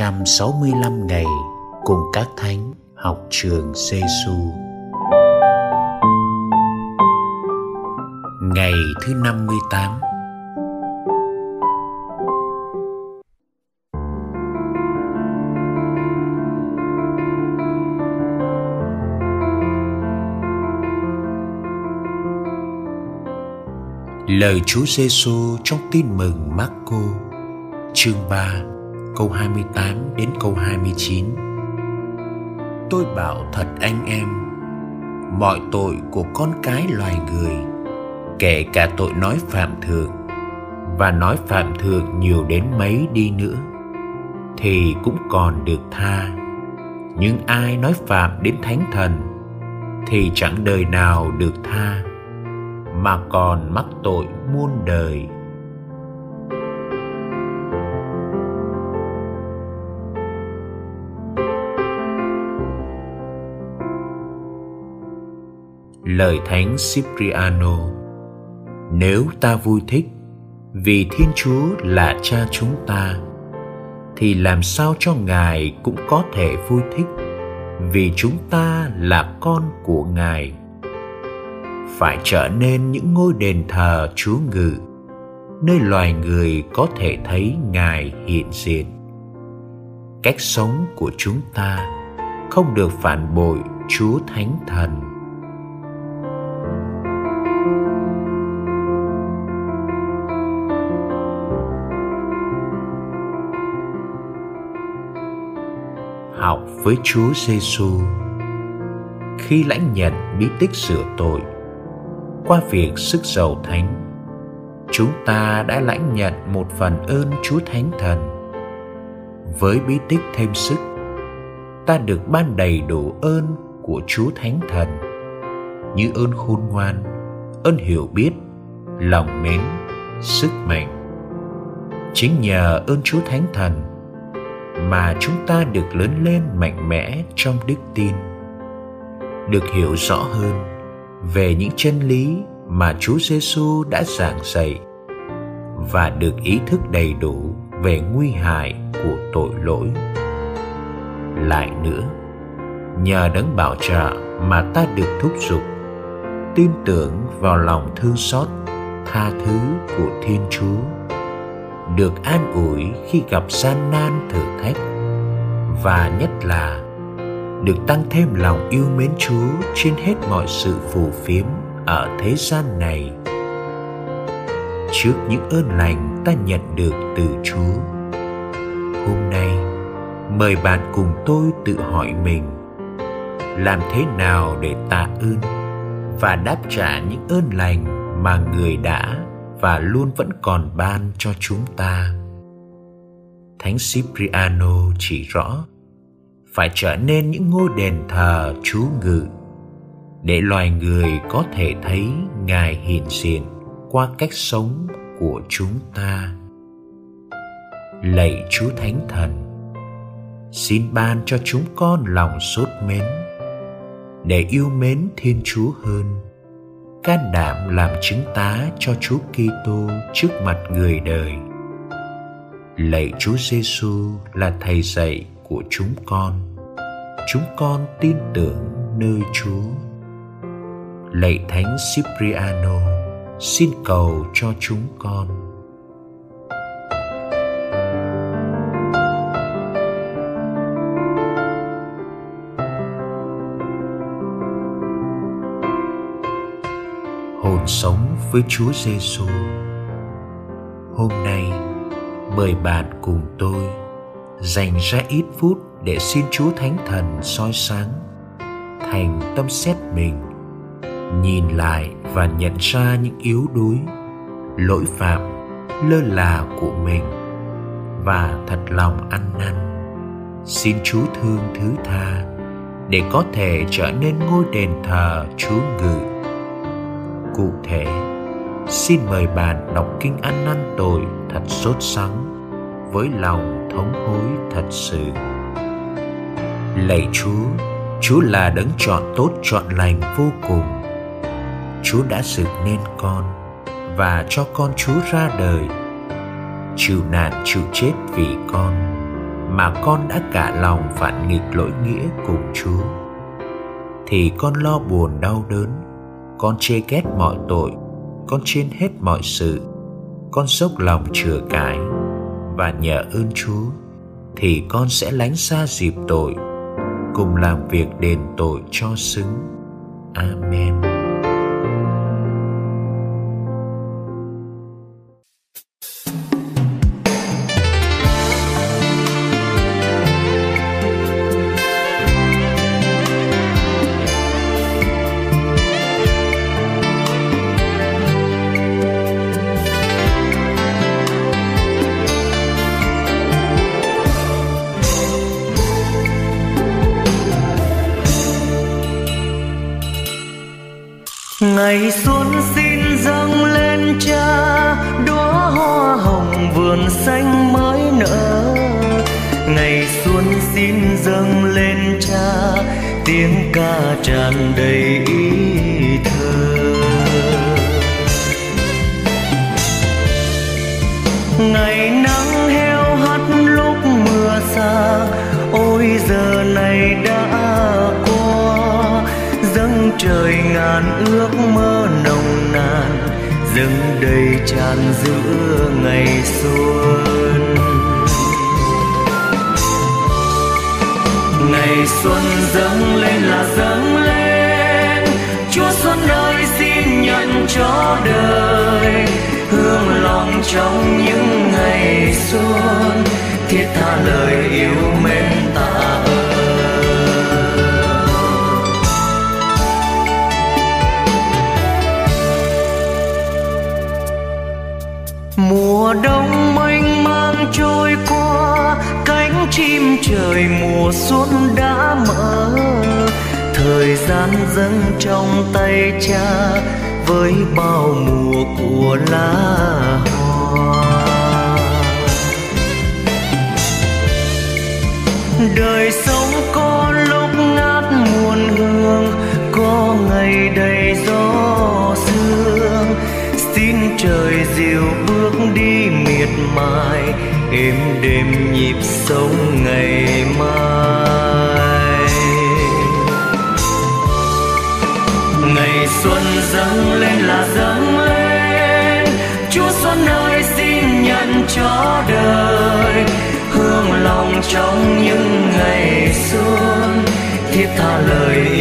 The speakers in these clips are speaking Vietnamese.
365 ngày cùng các thánh học trường Giêsu. Ngày thứ 58 Lời Chúa Giêsu trong tin mừng Marco, chương 3 câu 28 đến câu 29 Tôi bảo thật anh em, Mọi tội của con cái loài người, Kể cả tội nói phạm thượng, Và nói phạm thượng nhiều đến mấy đi nữa, Thì cũng còn được tha. Nhưng ai nói phạm đến thánh thần, Thì chẳng đời nào được tha, Mà còn mắc tội muôn đời. Lời thánh Cipriano. Nếu ta vui thích vì thiên chúa là cha chúng ta, thì làm sao cho ngài cũng có thể vui thích vì chúng ta là con của ngài? Phải trở nên những ngôi đền thờ chúa ngự, nơi loài người có thể thấy ngài hiện diện. Cách sống của chúng ta không được phản bội chúa thánh thần. Học với Chúa Giêsu. Khi lãnh nhận bí tích sửa tội qua việc sức giàu thánh, chúng ta đã lãnh nhận một phần ơn Chúa Thánh Thần. Với bí tích thêm sức, ta được ban đầy đủ ơn của Chúa Thánh Thần như ơn khôn ngoan, ơn hiểu biết, lòng mến, sức mạnh. Chính nhờ ơn Chúa Thánh Thần mà chúng ta được lớn lên mạnh mẽ trong đức tin được hiểu rõ hơn về những chân lý mà Chúa Giêsu đã giảng dạy và được ý thức đầy đủ về nguy hại của tội lỗi. Lại nữa, nhờ đấng bảo trợ mà ta được thúc giục tin tưởng vào lòng thương xót tha thứ của Thiên Chúa được an ủi khi gặp gian nan thử thách và nhất là được tăng thêm lòng yêu mến Chúa trên hết mọi sự phù phiếm ở thế gian này. Trước những ơn lành ta nhận được từ Chúa, hôm nay mời bạn cùng tôi tự hỏi mình làm thế nào để tạ ơn và đáp trả những ơn lành mà người đã và luôn vẫn còn ban cho chúng ta. Thánh cipriano chỉ rõ, phải trở nên những ngôi đền thờ chú ngự để loài người có thể thấy ngài hiện diện qua cách sống của chúng ta. Lạy chúa thánh thần, xin ban cho chúng con lòng sốt mến, để yêu mến thiên chúa hơn can đảm làm chứng tá cho Chúa Kitô trước mặt người đời. Lạy Chúa Giêsu là thầy dạy của chúng con. Chúng con tin tưởng nơi Chúa. Lạy Thánh Cipriano, xin cầu cho chúng con. Sống với Chúa Giêsu. Hôm nay, mời bạn cùng tôi dành ra ít phút để xin Chúa Thánh Thần soi sáng thành tâm xét mình, nhìn lại và nhận ra những yếu đuối, lỗi phạm, lơ là của mình và thật lòng ăn năn. Xin Chúa thương thứ tha để có thể trở nên ngôi đền thờ Chúa ngự cụ thể. Xin mời bạn đọc kinh ăn năn tội thật sốt sắng với lòng thống hối thật sự. Lạy chúa chúa là đấng chọn tốt chọn lành vô cùng. Chúa đã dựng nên con và cho con chúa ra đời. Chịu nạn chịu chết vì con mà con đã cả lòng phản nghịch lỗi nghĩa cùng Chúa. Thì con lo buồn đau đớn con chê ghét mọi tội, con trên hết mọi sự, con dốc lòng chừa cái và nhờ ơn Chúa, thì con sẽ lánh xa dịp tội, cùng làm việc đền tội cho xứng. Amen. Ngày xuân xin dâng lên cha, đóa hoa hồng vườn xanh mới nở. Ngày xuân xin dâng lên cha, tiếng ca tràn đầy ý thơ. Ngày nắng trời ngàn ước mơ nồng nàn dâng đầy tràn giữa ngày xuân. Ngày xuân dâng lên là dâng lên, chúa xuân ơi xin nhận cho đời hương lòng trong những ngày xuân. Thiết tha lời yêu mến gian dâng trong tay cha với bao mùa của lá hoa. Đời sống có lúc ngát muôn hương, có ngày đầy gió sương. Xin trời dịu bước đi miệt mài, êm đêm nhịp sống ngày mai. Ngày xuân dâng lên là dâng lên. Chúa xuân ơi, xin nhận cho đời hương lòng trong những ngày xuân. Thiết tha lời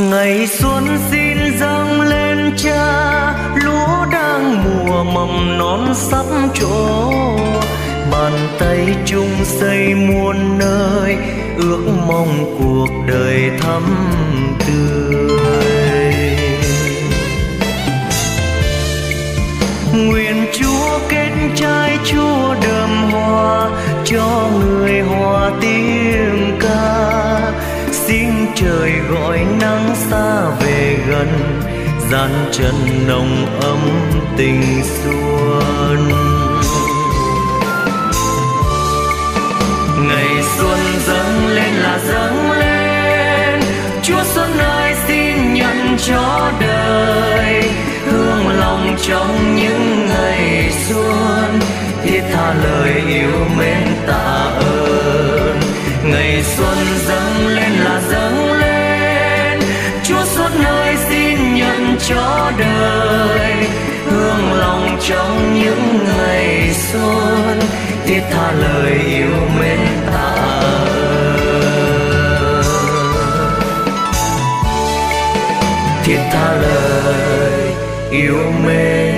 ngày xuân xin dâng lên cha, lúa đang mùa mầm non sắp trổ. Bàn tay chung xây muôn nơi, ước mong cuộc đời thắm gian chân nồng ấm tình xuân. Ngày xuân dâng lên là dâng lên, chúa xuân ơi xin nhận cho đời hương lòng trong những ngày xuân. Ngày xuân thiết tha lời yêu mến ta thiết tha lời yêu mến